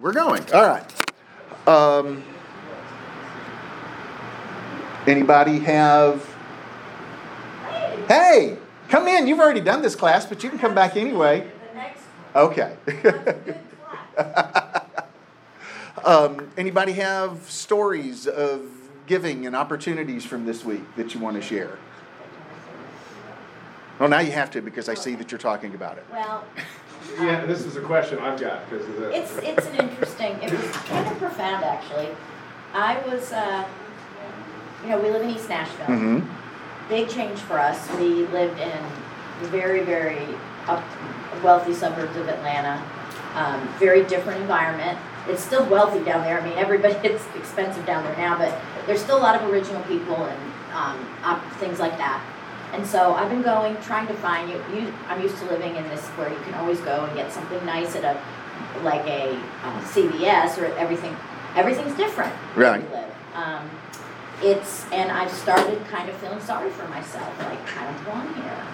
We're going. All right. Um, anybody have? Hey, come in. You've already done this class, but you can come back anyway. Okay. um, anybody have stories of giving and opportunities from this week that you want to share? Well, now you have to because I see that you're talking about it. Well, Yeah, this is a question I've got because of it's, it's an interesting, it was kind of profound, actually. I was, uh, you know, we live in East Nashville. Mm-hmm. Big change for us. We lived in very, very up, wealthy suburbs of Atlanta. Um, very different environment. It's still wealthy down there. I mean, everybody, it's expensive down there now, but there's still a lot of original people and um, op- things like that. And so I've been going, trying to find you. you I'm used to living in this where you can always go and get something nice at a like a um, CVS or everything. Everything's different where Right. live. Um, it's and I've started kind of feeling sorry for myself. Like I don't belong here.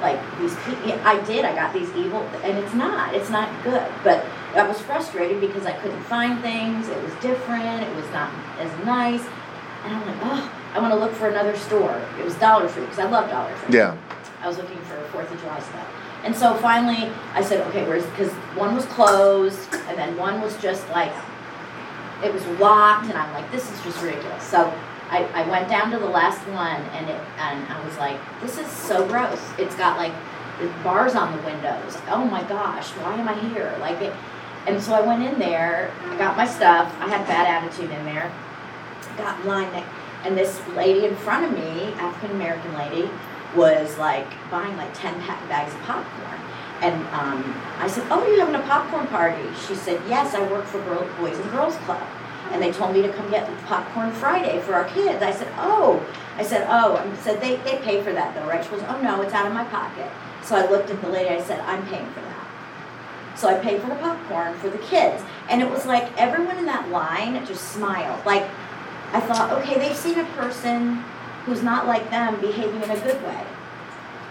Like these people, I did. I got these evil, and it's not. It's not good. But I was frustrated because I couldn't find things. It was different. It was not as nice. And I'm like, oh, I want to look for another store. It was Dollar Tree because I love Dollar Tree. Yeah. I was looking for Fourth of July stuff. And so finally, I said, okay, where's, because one was closed, and then one was just like, it was locked, and I'm like, this is just ridiculous. So I, I went down to the last one, and it, and I was like, this is so gross. It's got like bars on the windows. Oh my gosh, why am I here? Like it, and so I went in there, I got my stuff. I had a bad attitude in there. Got in line, there, and this lady in front of me, African American lady, was like buying like 10 pack bags of popcorn. And um, I said, Oh, you're having a popcorn party? She said, Yes, I work for Girl, Boys and Girls Club. And they told me to come get popcorn Friday for our kids. I said, Oh. I said, Oh. I said, they, they pay for that though, right? She goes, Oh, no, it's out of my pocket. So I looked at the lady, I said, I'm paying for that. So I paid for the popcorn for the kids. And it was like everyone in that line just smiled. Like, I thought, okay, they've seen a person who's not like them behaving in a good way.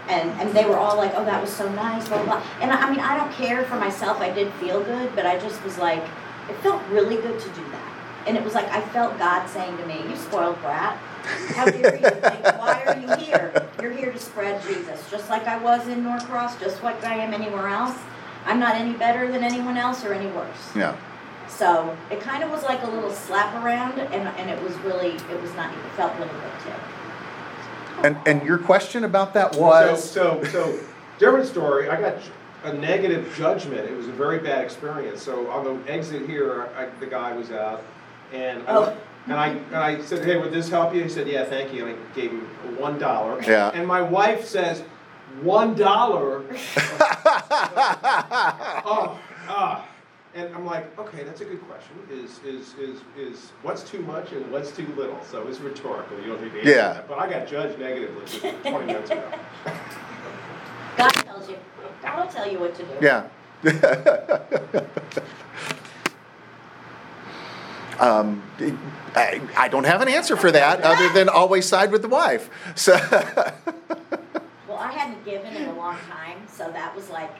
And, and they were all like, oh, that was so nice, blah, blah. And I, I mean, I don't care for myself. I did feel good, but I just was like, it felt really good to do that. And it was like, I felt God saying to me, you spoiled brat. How dare you? Like, why are you here? You're here to spread Jesus, just like I was in Norcross, just like I am anywhere else. I'm not any better than anyone else or any worse. Yeah. So it kind of was like a little slap around, and, and it was really, it was not, it felt really good too. And and your question about that was so, so, so different story. I got a negative judgment. It was a very bad experience. So on the exit here, I, the guy was out, and I, Oh. and I and I said, "Hey, would this help you?" He said, "Yeah, thank you." And I gave him one dollar. Yeah. And my wife says, "One dollar." oh, ah. And I'm like, okay, that's a good question. Is is is is what's too much and what's too little? So it's rhetorical. You don't need to answer Yeah. that. But I got judged negatively 20 minutes ago. God tells you, God will tell you what to do. yeah. um, I, I don't have an answer for that other than always side with the wife. So Well, I hadn't given in a long time, so that was like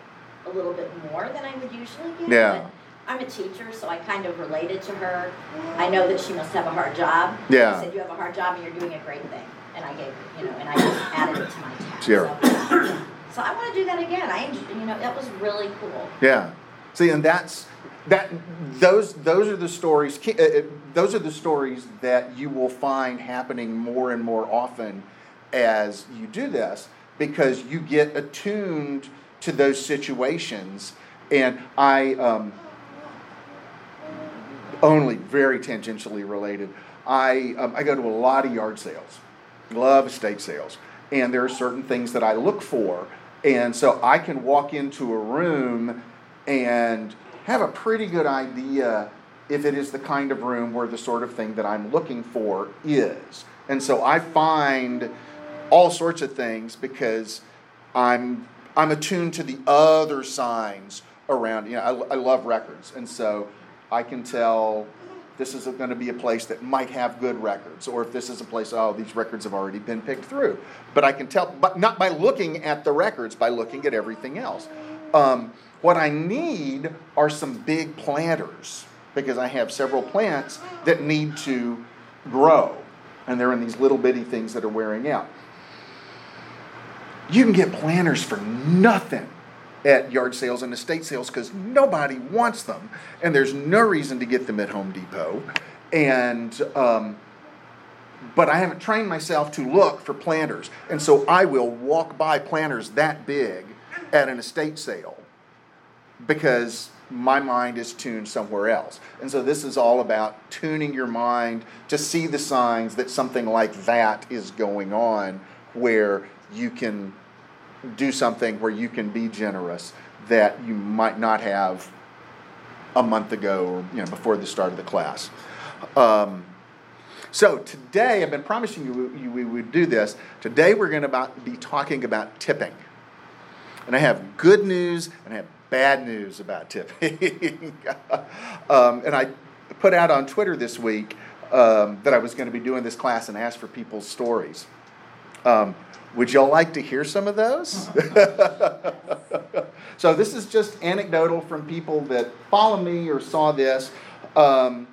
a little bit more than I would usually give. Yeah. I'm a teacher, so I kind of related to her. I know that she must have a hard job. Yeah. I said, you have a hard job and you're doing a great thing. And I gave, you know, and I just added it to my tab. Sure. So, so I want to do that again. I, you know, that was really cool. Yeah. See, and that's that. Those those are the stories. uh, uh, Those are the stories that you will find happening more and more often as you do this, because you get attuned to those situations. And I um, only very tangentially related. I um, I go to a lot of yard sales, love estate sales, and there are certain things that I look for, and so I can walk into a room and have a pretty good idea if it is the kind of room where the sort of thing that I'm looking for is. And so I find all sorts of things because I'm I'm attuned to the other signs around. You know, I, I love records, and so I can tell this is going to be a place that might have good records, or if this is a place, oh, these records have already been picked through. But I can tell, but not by looking at the records, by looking at everything else. Um, what I need are some big planters because I have several plants that need to grow. And they're in these little bitty things that are wearing out. You can get planters for nothing at yard sales and estate sales because nobody wants them. And there's no reason to get them at Home Depot. And, um, but I haven't trained myself to look for planters. And so I will walk by planters that big at an estate sale because my mind is tuned somewhere else. And so this is all about tuning your mind to see the signs that something like that is going on where you can do something where you can be generous that you might not have a month ago or you know before the start of the class. Um, so today, I've been promising you, we would do this. Today, we're going to be talking about tipping, and I have good news and I have bad news about tipping. um, and I put out on Twitter this week um, that I was going to be doing this class and ask for people's stories. Um, would y'all like to hear some of those? so this is just anecdotal from people that follow me or saw this. Um,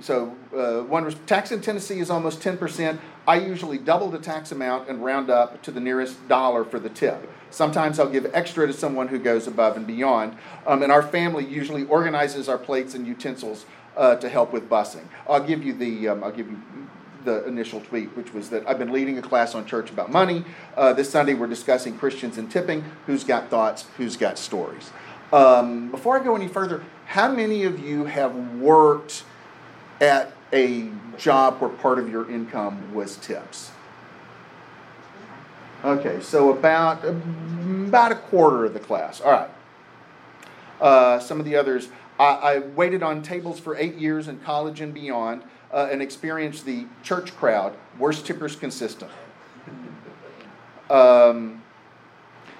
so uh, one tax in Tennessee is almost 10%. I usually double the tax amount and round up to the nearest dollar for the tip. Sometimes I'll give extra to someone who goes above and beyond. Um, and our family usually organizes our plates and utensils uh, to help with busing. I'll give you the um, I'll give you the initial tweet, which was that I've been leading a class on church about money. Uh, this Sunday we're discussing Christians and tipping. Who's got thoughts? Who's got stories? Um, before I go any further, how many of you have worked at a job where part of your income was tips? Okay, so about about a quarter of the class. All right. Uh, some of the others. I, I waited on tables for eight years in college and beyond uh, and experience the church crowd, worst tippers consistent. Um,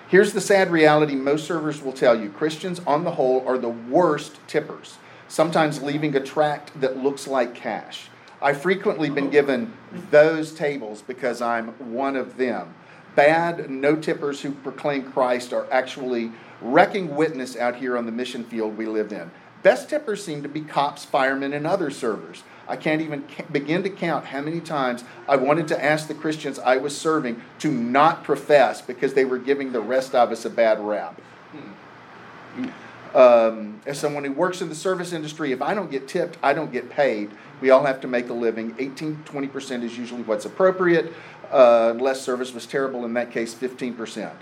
here's the sad reality most servers will tell you Christians, on the whole, are the worst tippers, sometimes leaving a tract that looks like cash. I've frequently been given those tables because I'm one of them. Bad no tippers who proclaim Christ are actually wrecking witness out here on the mission field we live in. Best tippers seem to be cops, firemen, and other servers. I can't even begin to count how many times I wanted to ask the Christians I was serving to not profess because they were giving the rest of us a bad rap. Um, as someone who works in the service industry, if I don't get tipped, I don't get paid. We all have to make a living. 18 20% is usually what's appropriate. Uh, unless service was terrible, in that case, 15%.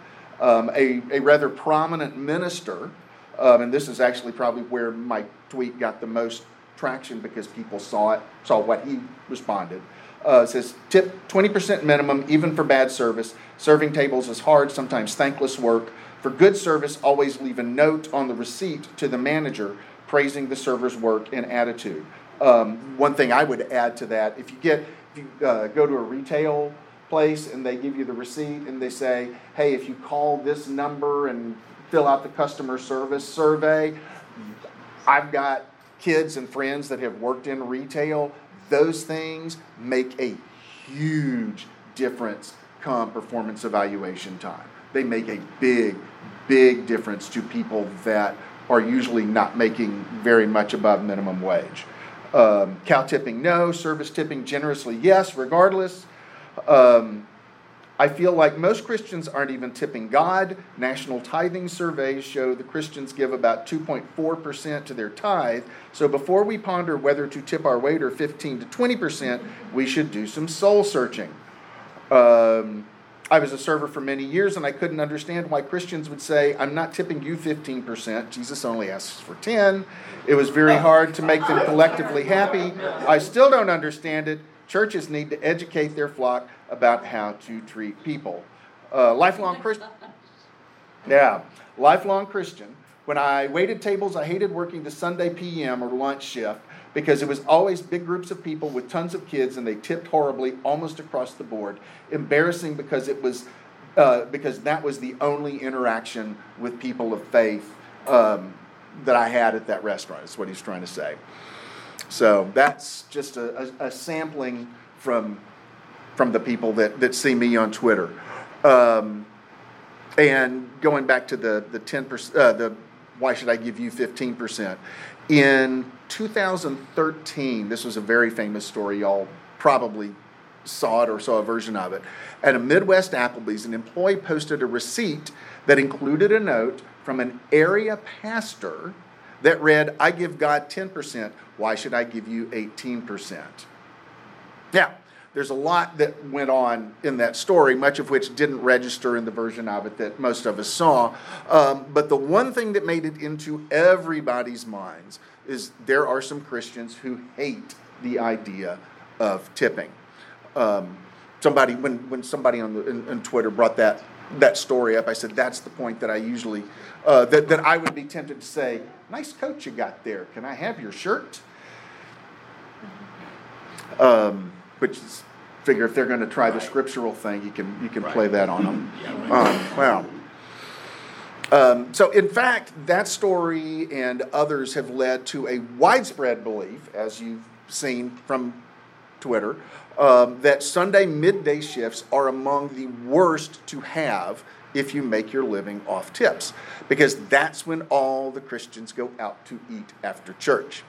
Um, a, a rather prominent minister, um, and this is actually probably where my tweet got the most traction because people saw it, saw what he responded. Uh, says tip 20% minimum even for bad service. Serving tables is hard, sometimes thankless work. For good service, always leave a note on the receipt to the manager praising the server's work and attitude. Um, one thing I would add to that, if you get if you uh, go to a retail place and they give you the receipt and they say, hey, if you call this number and fill out the customer service survey, I've got kids and friends that have worked in retail, those things make a huge difference come performance evaluation time. They make a big, big difference to people that are usually not making very much above minimum wage. Um, cow tipping, no. Service tipping, generously, yes, regardless. Um, I feel like most Christians aren't even tipping God. National tithing surveys show the Christians give about 2.4% to their tithe. So before we ponder whether to tip our waiter 15 to 20%, we should do some soul searching. Um, I was a server for many years and I couldn't understand why Christians would say, I'm not tipping you 15%. Jesus only asks for 10. It was very hard to make them collectively happy. I still don't understand it. Churches need to educate their flock about how to treat people. Uh, lifelong Christian. Yeah, lifelong Christian. When I waited tables, I hated working the Sunday PM or lunch shift because it was always big groups of people with tons of kids and they tipped horribly almost across the board. Embarrassing because it was uh, because that was the only interaction with people of faith um, that I had at that restaurant. Is what he's trying to say. So that's just a, a, a sampling from from the people that, that see me on Twitter. Um, and going back to the the ten percent, uh, the why should I give you fifteen percent? In 2013, this was a very famous story. Y'all probably saw it or saw a version of it. At a Midwest Applebee's, an employee posted a receipt that included a note from an area pastor that read, I give God 10%. Why should I give you 18%? Now, there's a lot that went on in that story, much of which didn't register in the version of it that most of us saw. Um, but the one thing that made it into everybody's minds is there are some Christians who hate the idea of tipping. Um, somebody, when, when somebody on, the, in, Twitter brought that, that story up, I said, that's the point that I usually, uh, that, that I would be tempted to say, nice coat you got there. Can I have your shirt? Um, which is figure if they're going to try the scriptural thing, you can you can play that on them. Um, well, um, so in fact, that story and others have led to a widespread belief, as you've seen from Twitter, um, that Sunday midday shifts are among the worst to have if you make your living off tips, because that's when all the Christians go out to eat after church.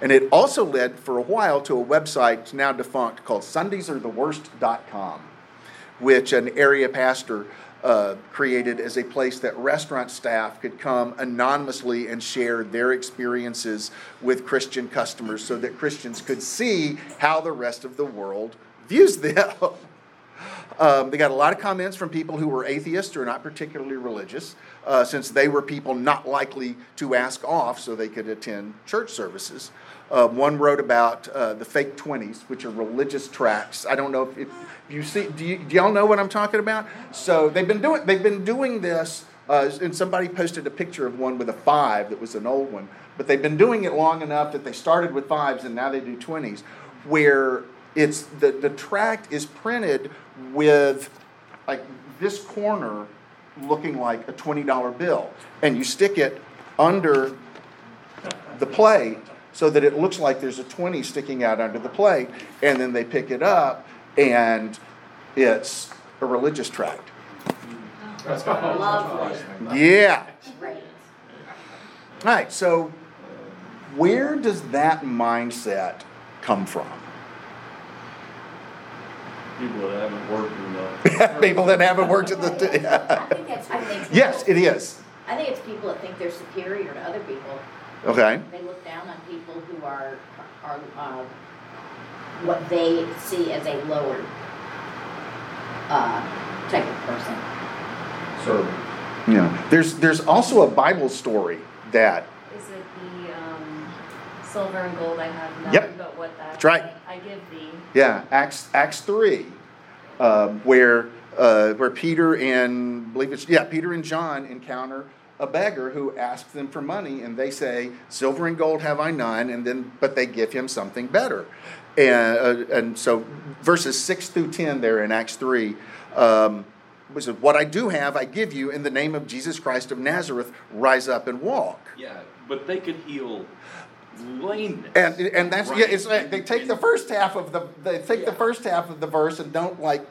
And it also led for a while to a website now defunct called SundaysAreTheWorst.com, which an area pastor uh, created as a place that restaurant staff could come anonymously and share their experiences with Christian customers so that Christians could see how the rest of the world views them. Um, they got a lot of comments from people who were atheists or not particularly religious, uh, since they were people not likely to ask off so they could attend church services. Uh, one wrote about uh, the fake 20s, which are religious tracts. I don't know if, if you see, do, you, do y'all know what I'm talking about? So they've been doing, they've been doing this, uh, and somebody posted a picture of one with a five that was an old one, but they've been doing it long enough that they started with fives and now they do 20s, where it's the, the tract is printed with like this corner looking like a $20 bill, and you stick it under the plate so that it looks like there's a 20 sticking out under the plate, and then they pick it up, and it's a religious tract. Yeah. Great. All right, so where does that mindset come from? People that haven't worked in enough. People that haven't worked at I the. think that's, I think. yes, it is. I think it's people that think they're superior to other people. Okay. They look down on people who are, are, uh, what they see as a lower, uh, type of person. So, Yeah. There's there's also a Bible story that Is it the um, silver and gold I have none, Yep. but what that That's right. I give thee. Yeah, Acts Acts three, um, where uh, where Peter and believe it's yeah Peter and John encounter a beggar who asks them for money, and they say, "Silver and gold have I none," and then but they give him something better, and uh, and so verses six through ten there in Acts three. Um, was it, what I do have, I give you in the name of Jesus Christ of Nazareth. Rise up and walk. Yeah, but they could heal lameness. And and that's yeah. It's like they take the first half of the they take the first half of the verse and don't like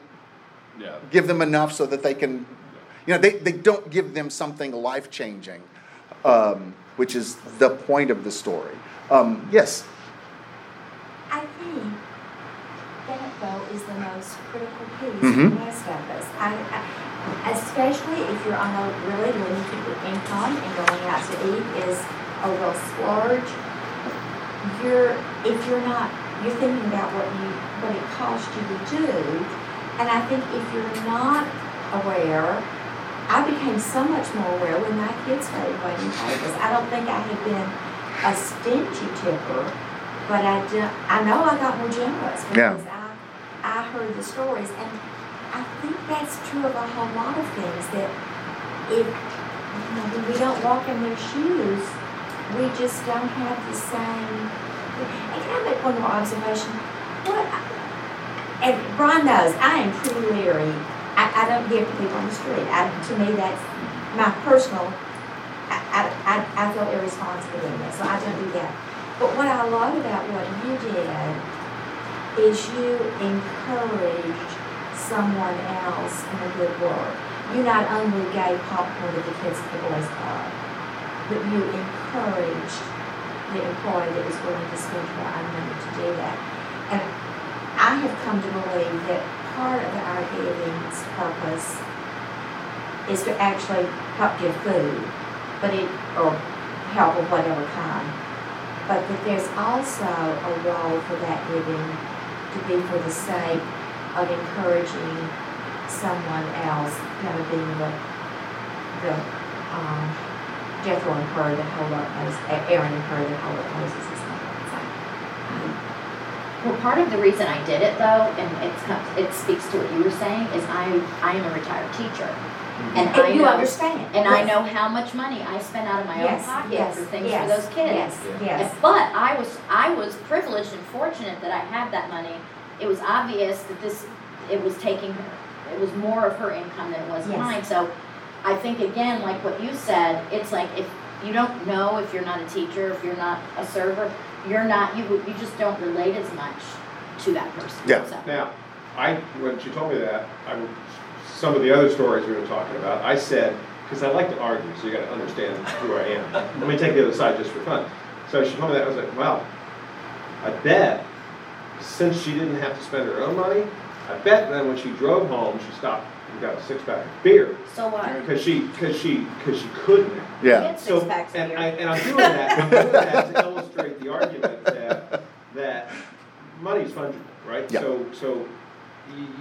Yeah. give them enough so that they can, you know, they, they don't give them something life changing, um, which is the point of the story. Um, yes. I think that though is the most critical piece Mhm. for most of us. I, I, especially if you're on a really limited income and going out to eat is a real splurge. You're if you're not you're thinking about what you what it costs you to do, and I think if you're not aware. I became so much more aware when my kids started waiting tables. I don't think I had been a stingy tipper, but I, ju- I know I got more generous Yeah. because I, I heard the stories. And I think that's true of a whole lot of things that if, you know, we don't walk in their shoes, we just don't have the same. And can I make one more observation? What, and Ron knows, I am pretty leery. I, I don't give to people on the street. I, to me, that's my personal, I, I, I, feel irresponsible doing that, so I don't do that. But what I love about what you did is you encouraged someone else in a good work. You not only gave popcorn to the kids at the boys' club, but you encourage the employee that is willing to spend her own money to do that. And I have come to believe that part of our giving's purpose is to actually help give food, but it, or help of whatever kind. But that there's also a role for that giving to be for the sake of encouraging someone else, kind of being the, the, um, Jethro and Hur that hold up Moses, uh, Aaron and Hur that hold up Moses' hand. So, Well, part of the reason I did it though, and it's, it speaks to what you were saying, is I, I am a retired teacher. Mm-hmm. And I you know, understand. and I know how much money I spend out of my own pocket yes, for things yes, for those kids. Yes, yes. And- But I was, I was privileged and fortunate that I had that money. It was obvious that this, it was taking, it was more of her income than it was Yes. mine. So I think again, like what you said, it's like if you don't know, if you're not a teacher, if you're not a server, you're not, you, you just don't relate as much to that person. Yeah. So- Now, I, when she told me that, I, would- some of the other stories we were talking about, I said, because I like to argue, so you gotta understand who I am. Let me take the other side just for fun. So she told me that, I was like, wow, I bet, since she didn't have to spend her own money, I bet then when she drove home, she stopped and got a six pack of beer. So what? Because she, because she, because she couldn't. Yeah, Get So, six packs of and beer. I, and I'm doing that, I'm doing that to illustrate the argument that, that money's fungible, right? Yeah. So, so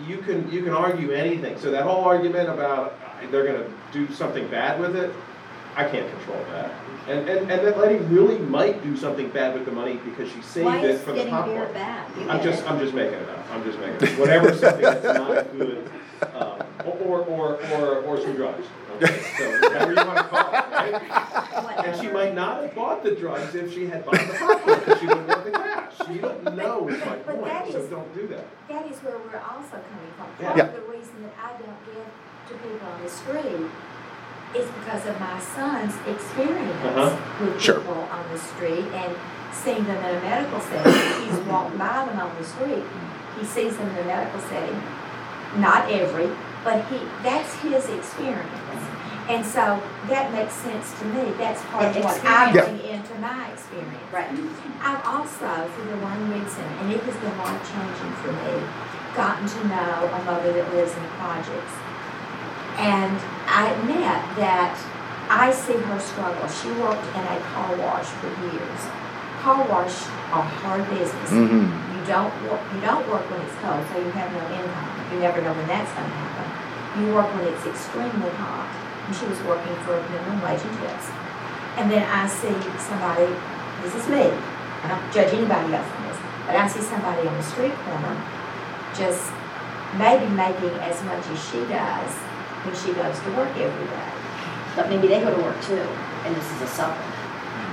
you can, you can argue anything, so that whole argument about uh, they're gonna do something bad with it, I can't control that. And, and, and that lady really might do something bad with the money because she saved Why it is for the getting beer popcorn. bad? I'm just. I'm just making it up, I'm just making it up, whatever, something that's not good, um, or, or, or, or some drugs. Okay, So whatever you wanna call it, right? And she might not have bought the drugs if she had bought the popcorn, because she wouldn't have the cash. You don't know is my But- but that point, so is- don't do that. That is where we're also coming from. Yeah. Part of the reason that I don't give to people on the street is because of my son's experience Uh-huh. with Sure. people on the street and seeing them in a medical setting. He's walked by them on the street. He sees them in a medical setting, not every, but he, that's his experience. And so that makes sense to me. That's part of what I Experience. bring into my experience. Right. I've also, through the one reason, and it has been life changing for me, gotten to know a mother that lives in the projects. And I admit that I see her struggle. She worked in a car wash for years. Car wash are hard business. mm-hmm, You don't work, you don't work when it's cold, so you have no income. You never know when that's gonna happen. You work when it's extremely hot. And she was working for minimum wage and tips. And then I see somebody, this is me, I don't judge anybody else on this, but I see somebody on the street corner just maybe making as much as she does when she goes to work every day. But maybe they go to work too, and this is a supplement.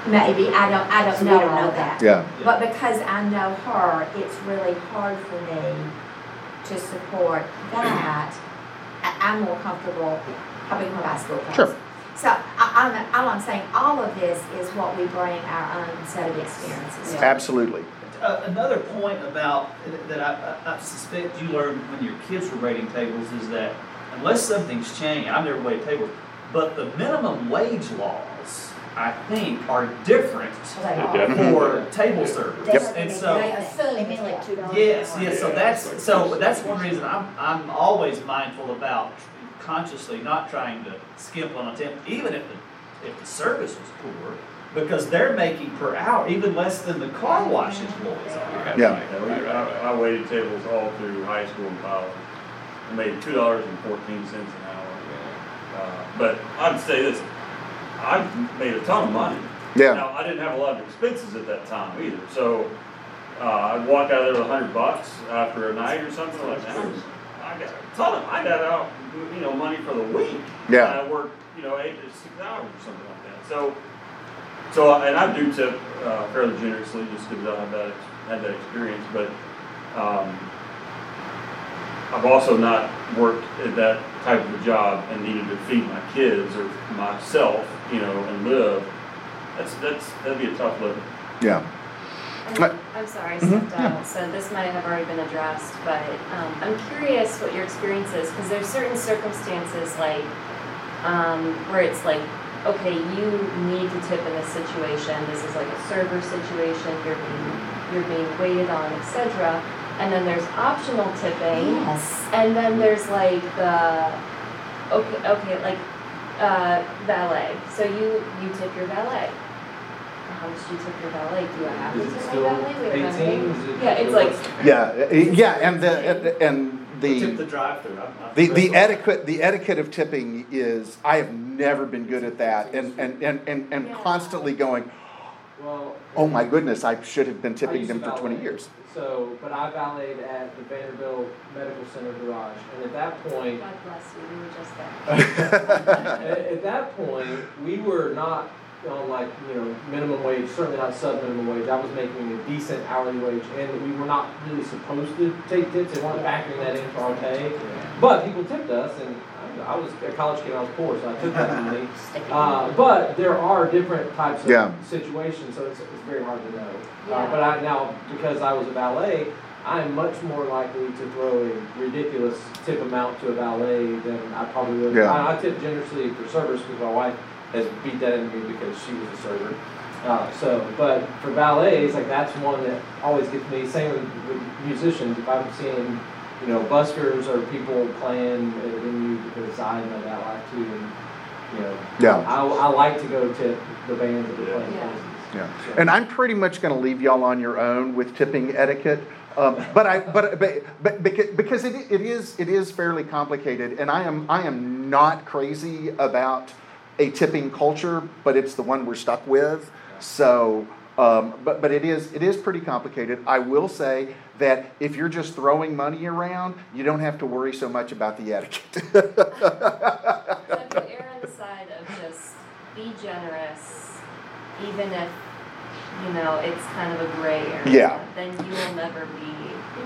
Maybe, I don't, I don't we know don't know of that. yeah, But because I know her, it's really hard for me to support that. I, I'm more comfortable helping my bicycle class. Sure. So I, I'm, all I'm saying, all of this is what we bring our own set of experiences to. absolutely. Uh, another point about that I, I, I suspect you learned when your kids were rating tables is that unless something's changed, I've never weighed tables, but the minimum wage laws, I think, are different They for table service. They- And so, They assume They made it's like what- two dollars. yes, yes, so that's, so that's one reason I'm, I'm always mindful about consciously not trying to skimp on a tip, even if the, if the service was poor, because they're making per hour even less than the car wash employees are. Yeah. I, I waited tables all through high school and college. I made two dollars and fourteen cents an hour. Uh, but I'd say this, I made a ton of money. Yeah, Now, I didn't have a lot of expenses at that time either, so, uh, I'd walk out of there with a hundred bucks after a night or something like that. I got a ton of, I got out, you know, money for the week. Yeah. And I worked, you know, eight to six hours or something like that, so, so, and I do tip, uh, fairly generously, just because I have that, had that experience, but, um, I've also not worked at that type of a job and needed to feed my kids or myself, you know, and live. That's, that's, that'd be a tough living. yeah, I'm, I'm sorry, I Mhm, stepped out, so this might have already been addressed, but um, I'm curious what your experience is, because there's certain circumstances like um, where it's like okay, you need to tip in this situation, this is like a server situation, you're being, you're being waited on, etc. And then there's optional tipping, Yes. and then there's like the, okay, okay, like, uh, valet, so you, you tip your valet. How much do you tip your valet, do I have to Is it tip my valet? We 18? valet. Is it- Yeah, it's like, Yeah, uh, yeah, and the, and The, Tip the, the drive-through. I'm- I'm the, thrilled. the etiquette, the etiquette of tipping is, I have never been good at that, and, and, and, and, and Yeah. constantly going, Well. oh my goodness, I should have been tipping them for twenty valet. years. So, but I valeted at the Vanderbilt Medical Center garage, and at that point, God bless you, we were just there. at, at that point, we were not on like, you know, minimum wage, certainly not sub-minimum wage. I was making a decent hourly wage, and we were not really supposed to take tips. They weren't factoring that into our pay. But people tipped us, and I, don't know, I was a college kid, I was poor, so I took that money. Stick it in. Uh, but there are different types of Yeah. situations, so it's, it's very hard to know. Yeah. Uh, but I, now, because I was a valet, I'm much more likely to throw a ridiculous tip amount to a valet than I probably would. Yeah. I, I tip generously for servers because my wife has beat that into me because she was a server. Uh, so, but for ballets, like that's one that always gets me. Same with, with musicians. If I'm seeing, you know, buskers are people playing at a venue because I know that life too, and you know, Yeah. I, I like to go tip the bands that are playing Yeah. places. Yeah, So- and I'm pretty much going to leave y'all on your own with tipping etiquette. Um, but I, but, but, but because, because it, it is, it is fairly complicated, and I am, I am not crazy about a tipping culture, but it's the one we're stuck with. So, um, but, but it is, it is pretty complicated. I will say that if you're just throwing money around, you don't have to worry so much about the etiquette. So if you err on the side of just be generous, even if, you know, it's kind of a gray area. Yeah. Then you will never be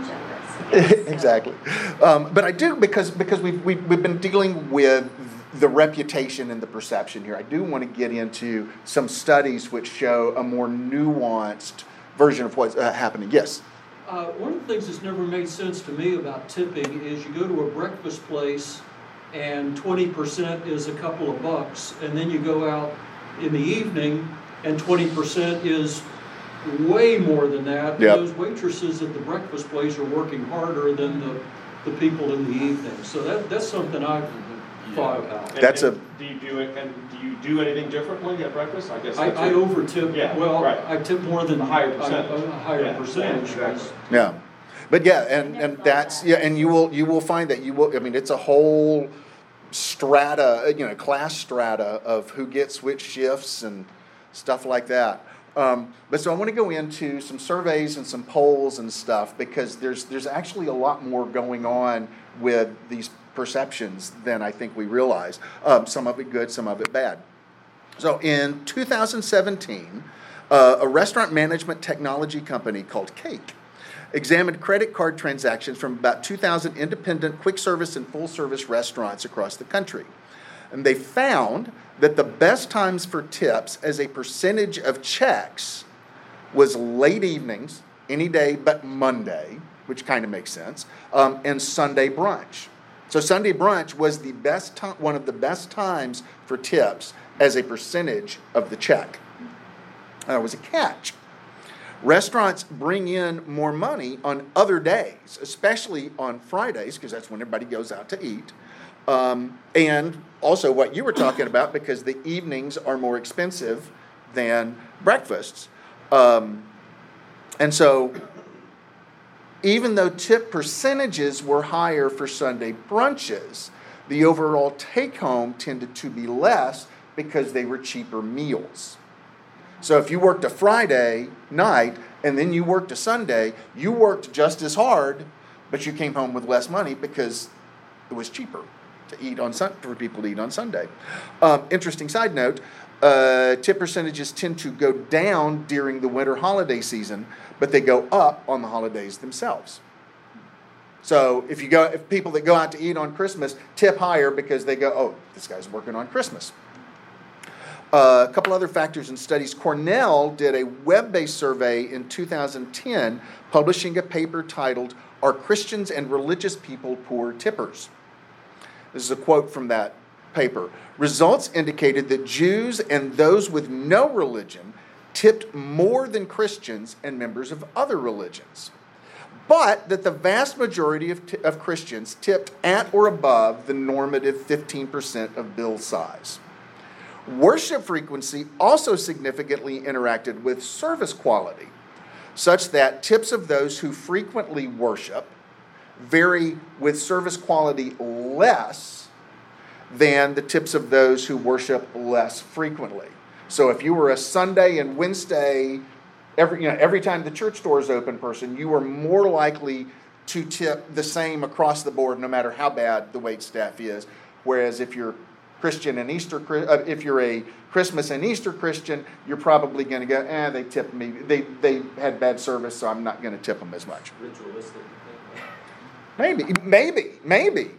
generous. Guess. So- exactly. Um, but I do because because we've, we've we've been dealing with the reputation and the perception here. I do want to get into some studies which show a more nuanced version of what's uh, happening. Yes. Uh, one of the things that's never made sense to me about tipping is you go to a breakfast place and twenty percent is a couple of bucks, and then you go out in the evening and twenty percent is way more than that. Yep. Those waitresses at the breakfast place are working harder than the, the people in the evening. So that, that's something I've thought about. And- That's a- Do you do it, and do you do anything differently at breakfast? I guess I, that's I it. over tip, Yeah, well, right. I tip more than. A higher a- percentage. A higher Yeah, percentage. yeah, 'cause- exactly. Yeah. But yeah, and, and that's yeah, and you will you will find that you will. I mean, it's a whole strata, you know, class strata of who gets which shifts and stuff like that. Um, but so I want to go into some surveys and some polls and stuff because there's there's actually a lot more going on with these perceptions than I think we realize. Um, some of it good, some of it bad. So in 2017, uh, a restaurant management technology company called Cake examined credit card transactions from about 2,000 independent quick service and full service restaurants across the country. And they found that the best times for tips as a percentage of checks was late evenings, any day but Monday, which kind of makes sense, um, and Sunday brunch. So Sunday brunch was the best time, one of the best times for tips as a percentage of the check. That was a catch. Restaurants bring in more money on other days, especially on Fridays, because that's when everybody goes out to eat. Um, and also what you were talking about, because the evenings are more expensive than breakfasts. Um, and so, even though tip percentages were higher for Sunday brunches, the overall take home tended to be less because they were cheaper meals. So if you worked a Friday night and then you worked a Sunday, you worked just as hard, but you came home with less money because it was cheaper to eat on for people to eat on Sunday. Um, interesting side note: uh, tip percentages tend to go down during the winter holiday season, but they go up on the holidays themselves. So if you go, if people that go out to eat on Christmas tip higher because they go, oh, this guy's working on Christmas. Uh, a couple other factors and studies. Cornell did a web based survey in 2010, publishing a paper titled Are Christians and Religious People Poor Tippers? This is a quote from that paper, results indicated that Jews and those with no religion tipped more than Christians and members of other religions. But that the vast majority of, t- of Christians tipped at or above the normative 15% of bill size. Worship frequency also significantly interacted with service quality, such that tips of those who frequently worship vary with service quality less than the tips of those who worship less frequently. So if you were a Sunday and Wednesday, every, you know, every time the church door is open person, you are more likely to tip the same across the board, no matter how bad the wait staff is. Whereas if you're Christian and Easter, uh, if you're a Christmas and Easter Christian, you're probably going to go, eh, they tipped me. They, they had bad service, so I'm not going to tip them as much. Ritualistic. Maybe, maybe, maybe.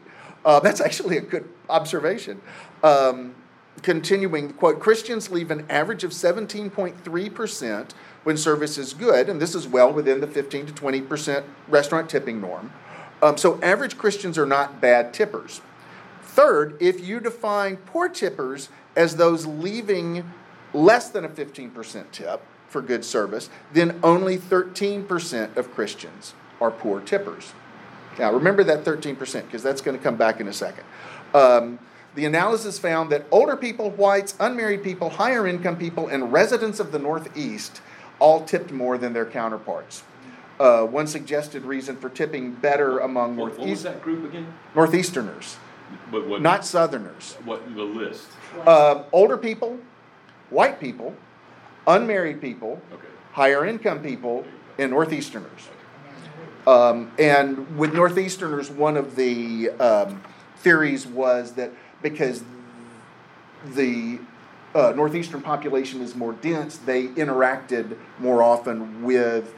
Uh, that's actually a good observation. Um, continuing, quote, Christians leave an average of 17.3% when service is good, and this is well within the 15 to 20% restaurant tipping norm. Um, so average Christians are not bad tippers. Third, if you define poor tippers as those leaving less than a 15% tip for good service, then only 13% of Christians are poor tippers. Now, remember that 13% because that's going to come back in a second. Um, the analysis found that older people, whites, unmarried people, higher income people, and residents of the Northeast all tipped more than their counterparts. Uh, one suggested reason for tipping better among What, what was that group again? Northeasterners, What, what, not Southerners. what the list? Uh, older people, white people, unmarried people, Okay. higher income people, and Northeasterners. Um, and with Northeasterners, one of the um, theories was that because the uh, Northeastern population is more dense, they interacted more often with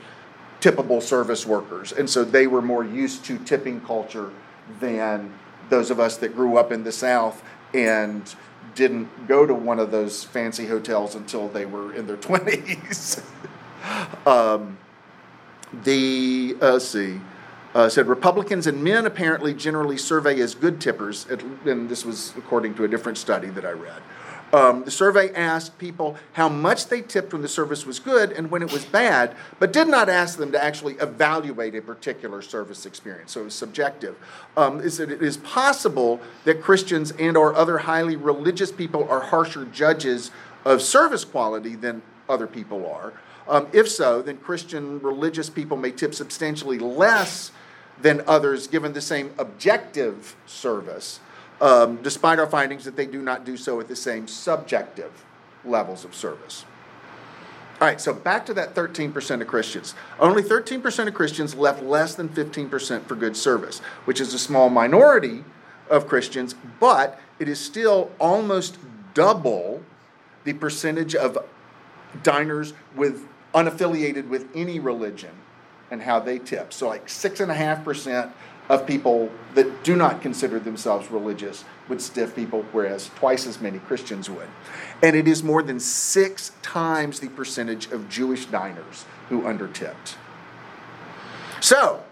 tippable service workers. And so they were more used to tipping culture than those of us that grew up in the South and didn't go to one of those fancy hotels until they were in their 20s. um, the, uh, see, uh, said Republicans and men apparently generally survey as good tippers, at- and this was according to a different study that I read. Um, the survey asked people how much they tipped when the service was good and when it was bad, but did not ask them to actually evaluate a particular service experience. So it was subjective. Um, is that it is possible that Christians and or other highly religious people are harsher judges of service quality than other people are. Um, if so, then Christian religious people may tip substantially less than others given the same objective service, um, despite our findings that they do not do so at the same subjective levels of service. All right, so back to that 13% of Christians. Only 13% of Christians left less than 15% for good service, which is a small minority of Christians, but it is still almost double the percentage of diners with unaffiliated with any religion and how they tip. So like six and a half percent of people that do not consider themselves religious would stiff people, whereas twice as many Christians would. And it is more than six times the percentage of Jewish diners who undertipped. So,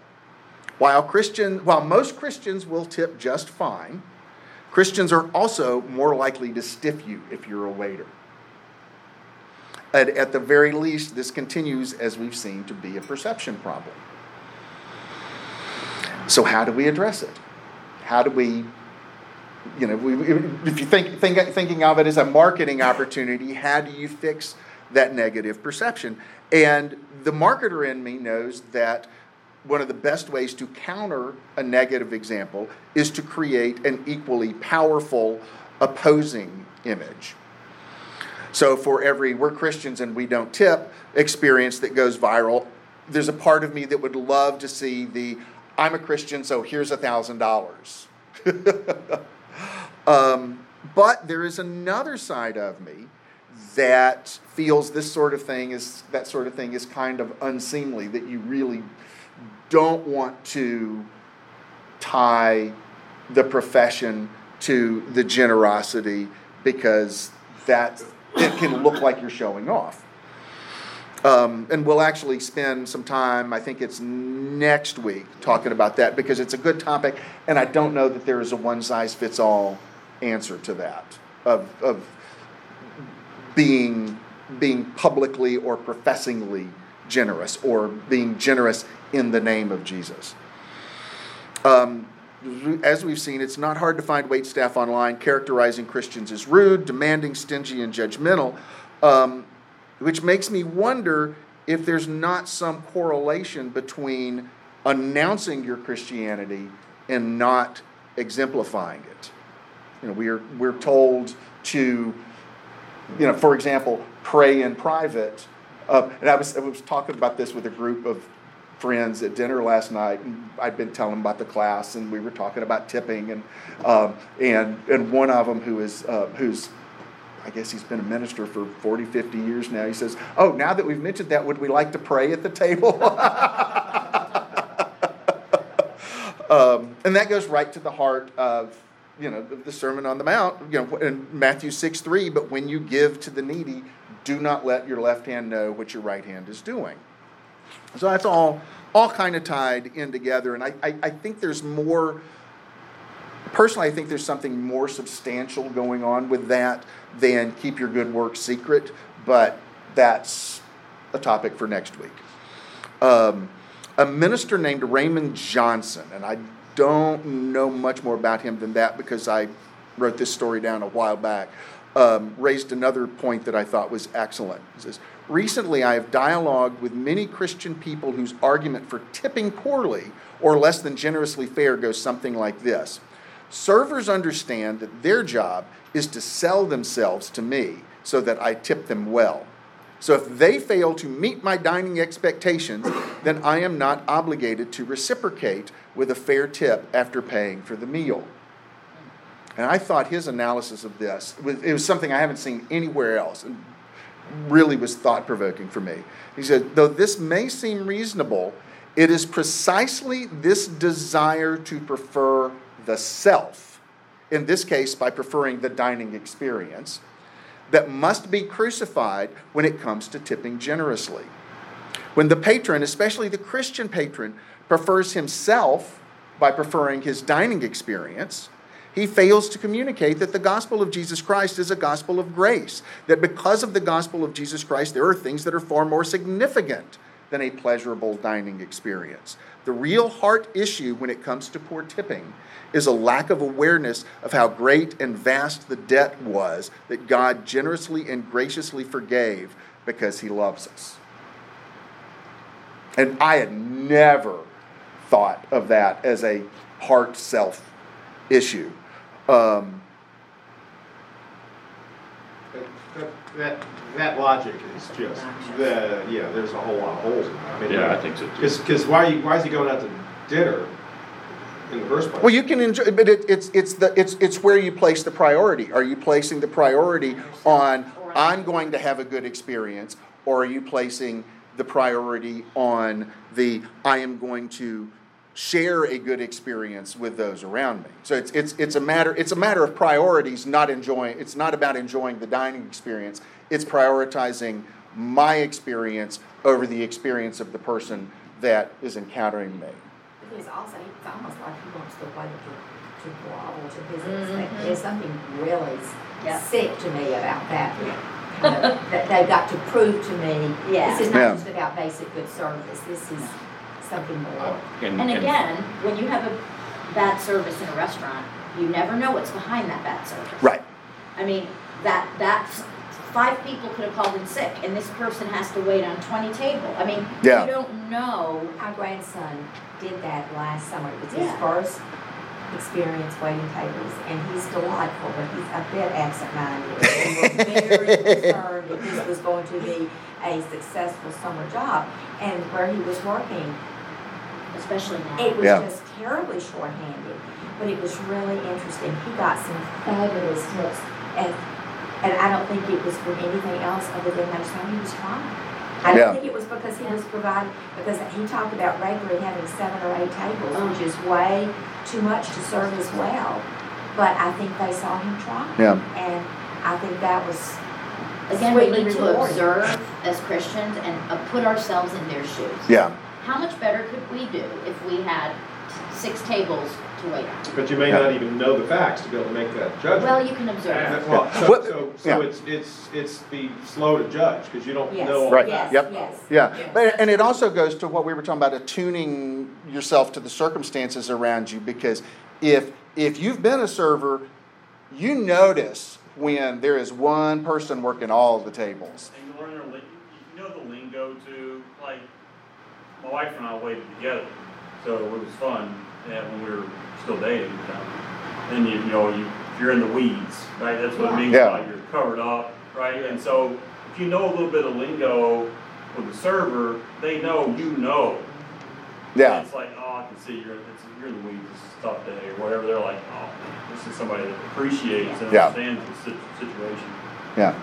while Christian, while most Christians will tip just fine, Christians are also more likely to stiff you if you're a waiter. At, at the very least, this continues, as we've seen, to be a perception problem. So, how do we address it? How do we, you know, if you think, think thinking of it as a marketing opportunity, how do you fix that negative perception? And the marketer in me knows that one of the best ways to counter a negative example is to create an equally powerful opposing image. So for every we're Christians and we don't tip experience that goes viral, there's a part of me that would love to see the I'm a Christian, so here's a thousand dollars. Um, But there is another side of me that feels this sort of thing is that sort of thing is kind of unseemly. That you really don't want to tie the profession to the generosity because that it can look like you're showing off. Um, and we'll actually spend some time, I think it's next week, talking about that because it's a good topic, and I don't know that there is a one size fits all answer to that of, of being, being publicly or professingly generous or being generous in the name of Jesus. Um, as we've seen, it's not hard to find wait staff online characterizing Christians as rude, demanding, stingy, and judgmental, um, which makes me wonder if there's not some correlation between announcing your Christianity and not exemplifying it. You know, we're, we're told to, you know, for example, pray in private. Uh, and I was, I was talking about this with a group of friends at dinner last night, and I'd been telling them about the class, and we were talking about tipping, and um, and and one of them who is uh, who's I guess he's been a minister for 40, 50 years now. He says, "Oh, now that we've mentioned that, would we like to pray at the table?" um, and that goes right to the heart of you know the Sermon on the Mount, you know, in Matthew six three. But when you give to the needy, do not let your left hand know what your right hand is doing. So that's all all kind of tied in together, and I, I, I think there's more. Personally, I think there's something more substantial going on with that than keep your good work secret, but that's a topic for next week. Um, a minister named Raymond Johnson, and I don't know much more about him than that because I wrote this story down a while back, um, raised another point that I thought was excellent. He says, Recently, I have dialogued with many Christian people whose argument for tipping poorly or less than generously fair goes something like this Servers understand that their job is to sell themselves to me so that I tip them well. So if they fail to meet my dining expectations, then I am not obligated to reciprocate with a fair tip after paying for the meal. And I thought his analysis of this was, it was something I haven't seen anywhere else really was thought provoking for me. He said, though this may seem reasonable, it is precisely this desire to prefer the self, in this case by preferring the dining experience, that must be crucified when it comes to tipping generously. When the patron, especially the Christian patron, prefers himself by preferring his dining experience, he fails to communicate that the gospel of Jesus Christ is a gospel of grace. That because of the gospel of Jesus Christ, there are things that are far more significant than a pleasurable dining experience. The real heart issue when it comes to poor tipping is a lack of awareness of how great and vast the debt was that God generously and graciously forgave because he loves us. And I had never thought of that as a heart self issue. Um, That, that, that logic is just, the, yeah, there's a whole lot of holes in that. I mean, Yeah, I think so too. Because, because why, are you- why is he going out to dinner in the first place? well, you can enjoy, but it, it's it's the it's it's where you place the priority. Are you placing the priority on I'm going to have a good experience, or are you placing the priority on the I am going to share a good experience with those around me? So it's it's it's a matter it's a matter of priorities, not enjoying. It's not about enjoying the dining experience. It's prioritizing my experience over the experience of the person that is encountering me. But He's also, it's almost like he wants the waiter to, to grovel to his Mhm. expect. There's something really Yeah. sick to me about that. kind of- That they've got to prove to me, Yeah. this is Yeah. not just about basic good service, this is something more. Uh, and again, when you have a bad service in a restaurant, you never know what's behind that bad service. Right. I mean, that, that's, five people could have called in sick, and this person has to wait on twenty tables. I mean, you don't know. Our grandson did that last summer. It was his first experience waiting tables, and he's delightful, but he's a bit absent-minded. We were very concerned that this was going to be a successful summer job, and where he was working, Especially now. it was Yeah. just terribly shorthanded. But it was really interesting. He got some fabulous tips, and and I don't think it was for anything else other than they saw he was trying. I don't think it was because he was providing, because he talked about regularly having seven or eight tables, which is way too much to serve as well. But I think they saw him try. Yeah. And I think that was Again, we need to observe as Christians and uh, put ourselves in their shoes. Yeah. How much better could we do if we had six tables to wait on. But you may not even know the facts to be able to make that judgment. Well, you can observe. And- Well, so, What- so, yeah. it's, it's, it's the slow to judge, because you don't Yes. know all Right. the facts. Yep. Yes, Yeah, yes. but, and it also goes to what we were talking about, attuning yourself to the circumstances around you, because if, if you've been a server, you notice when there is one person working all the tables. And you learn their, lin- you know the lingo to, like, my wife and I waited together, so it was fun, and when we were still dating, you know. And you, you know, you, you're in the weeds, right, that's what it means Yeah. by you're covered up, right, and so if you know a little bit of lingo with the server, they know you know. Yeah, It's like, oh, I can see you're, it's, you're in the weeds, this is a tough day, or whatever, they're like, oh, this is somebody that appreciates and Yeah. understands the sit- situation. yeah,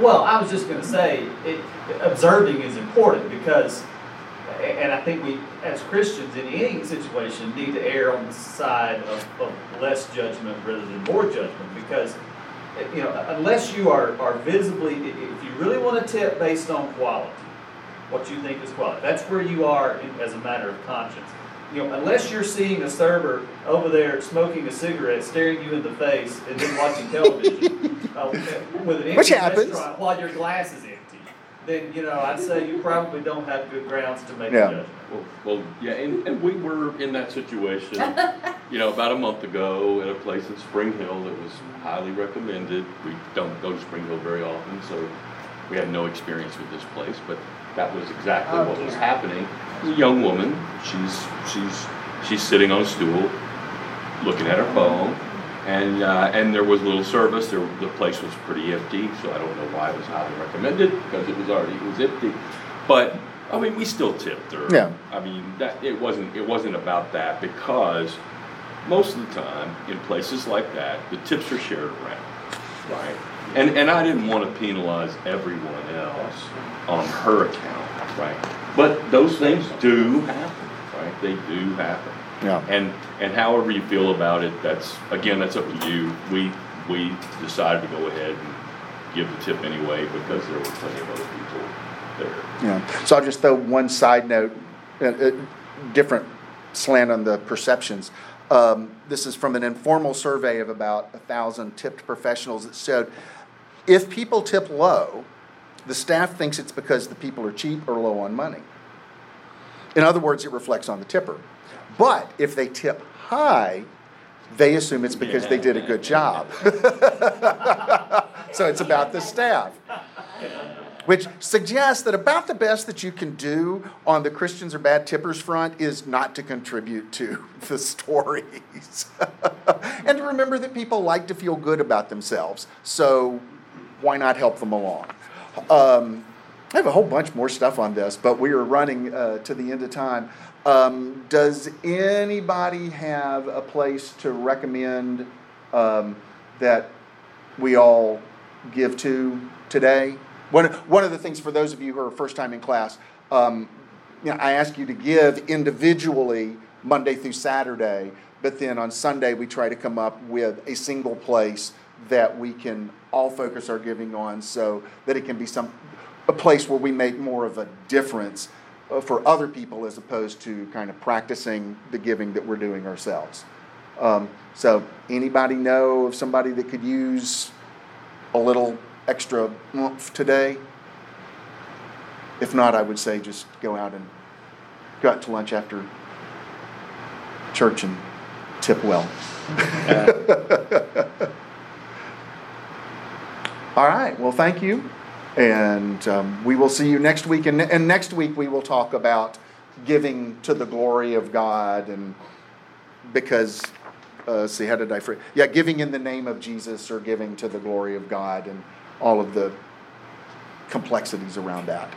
Well, I was just gonna say, it, observing is important because, and I think we, as Christians, in any situation, need to err on the side of, of less judgment rather than more judgment, because, you know, unless you are, are visibly, if you really wanna tip based on quality, what you think is quality, that's where you are in- as a matter of conscience. You know, unless you're seeing a server over there smoking a cigarette, staring you in the face, and then watching television, uh, with an Which empty happens. restaurant while your glass is then, you know, I'd say you probably don't have good grounds to make a Yeah. judgment. Well, well, yeah, and, and we were in that situation, you know, about a month ago at a place in Spring Hill that was highly recommended. We don't go to Spring Hill very often, so we had no experience with this place, but that was exactly Oh, what was dear. happening. There's a young woman, she's, she's, she's sitting on a stool, looking at her phone, and, uh, and there was little service, there, the place was pretty empty, so I don't know why it was highly recommended, because it was already, it was empty. But, I mean, we still tipped her. Yeah. I mean, that, it wasn't, it wasn't about that, because most of the time, in places like that, the tips are shared around, right? And, and I didn't wanna penalize everyone else on her account, right? But those things do happen, right? They do happen. Yeah. And, and however you feel about it, that's, again, that's up to you. We, we decided to go ahead and give the tip anyway because there were plenty of other people there. Yeah, so I'll just throw one side note, uh, uh, different slant on the perceptions. Um, This is from an informal survey of about a thousand tipped professionals that showed if people tip low, the staff thinks it's because the people are cheap or low on money. In other words, it reflects on the tipper. But if they tip high, they assume it's because they did a good job. So it's about the staff. Which suggests that about the best that you can do on the Christians are bad tippers front is not to contribute to the stories. and to remember that people like to feel good about themselves, so why not help them along? Um, I have a whole bunch more stuff on this, but we are running uh, to the end of time. Um, does anybody have a place to recommend um, that we all give to today? One, one of the things for those of you who are first time in class, um, you know, I ask you to give individually Monday through Saturday, but then on Sunday we try to come up with a single place that we can all focus our giving on so that it can be some a place where we make more of a difference uh, for other people as opposed to kind of practicing the giving that we're doing ourselves. Um, so, anybody know of somebody that could use a little extra oomph today? If not, I would say just go out and go out to lunch after church and tip well. All right, well, thank you. And um, we will see you next week. And, and next week, we will talk about giving to the glory of God. And because, uh, see, how did I phrase? Yeah, giving in the name of Jesus or giving to the glory of God and all of the complexities around that.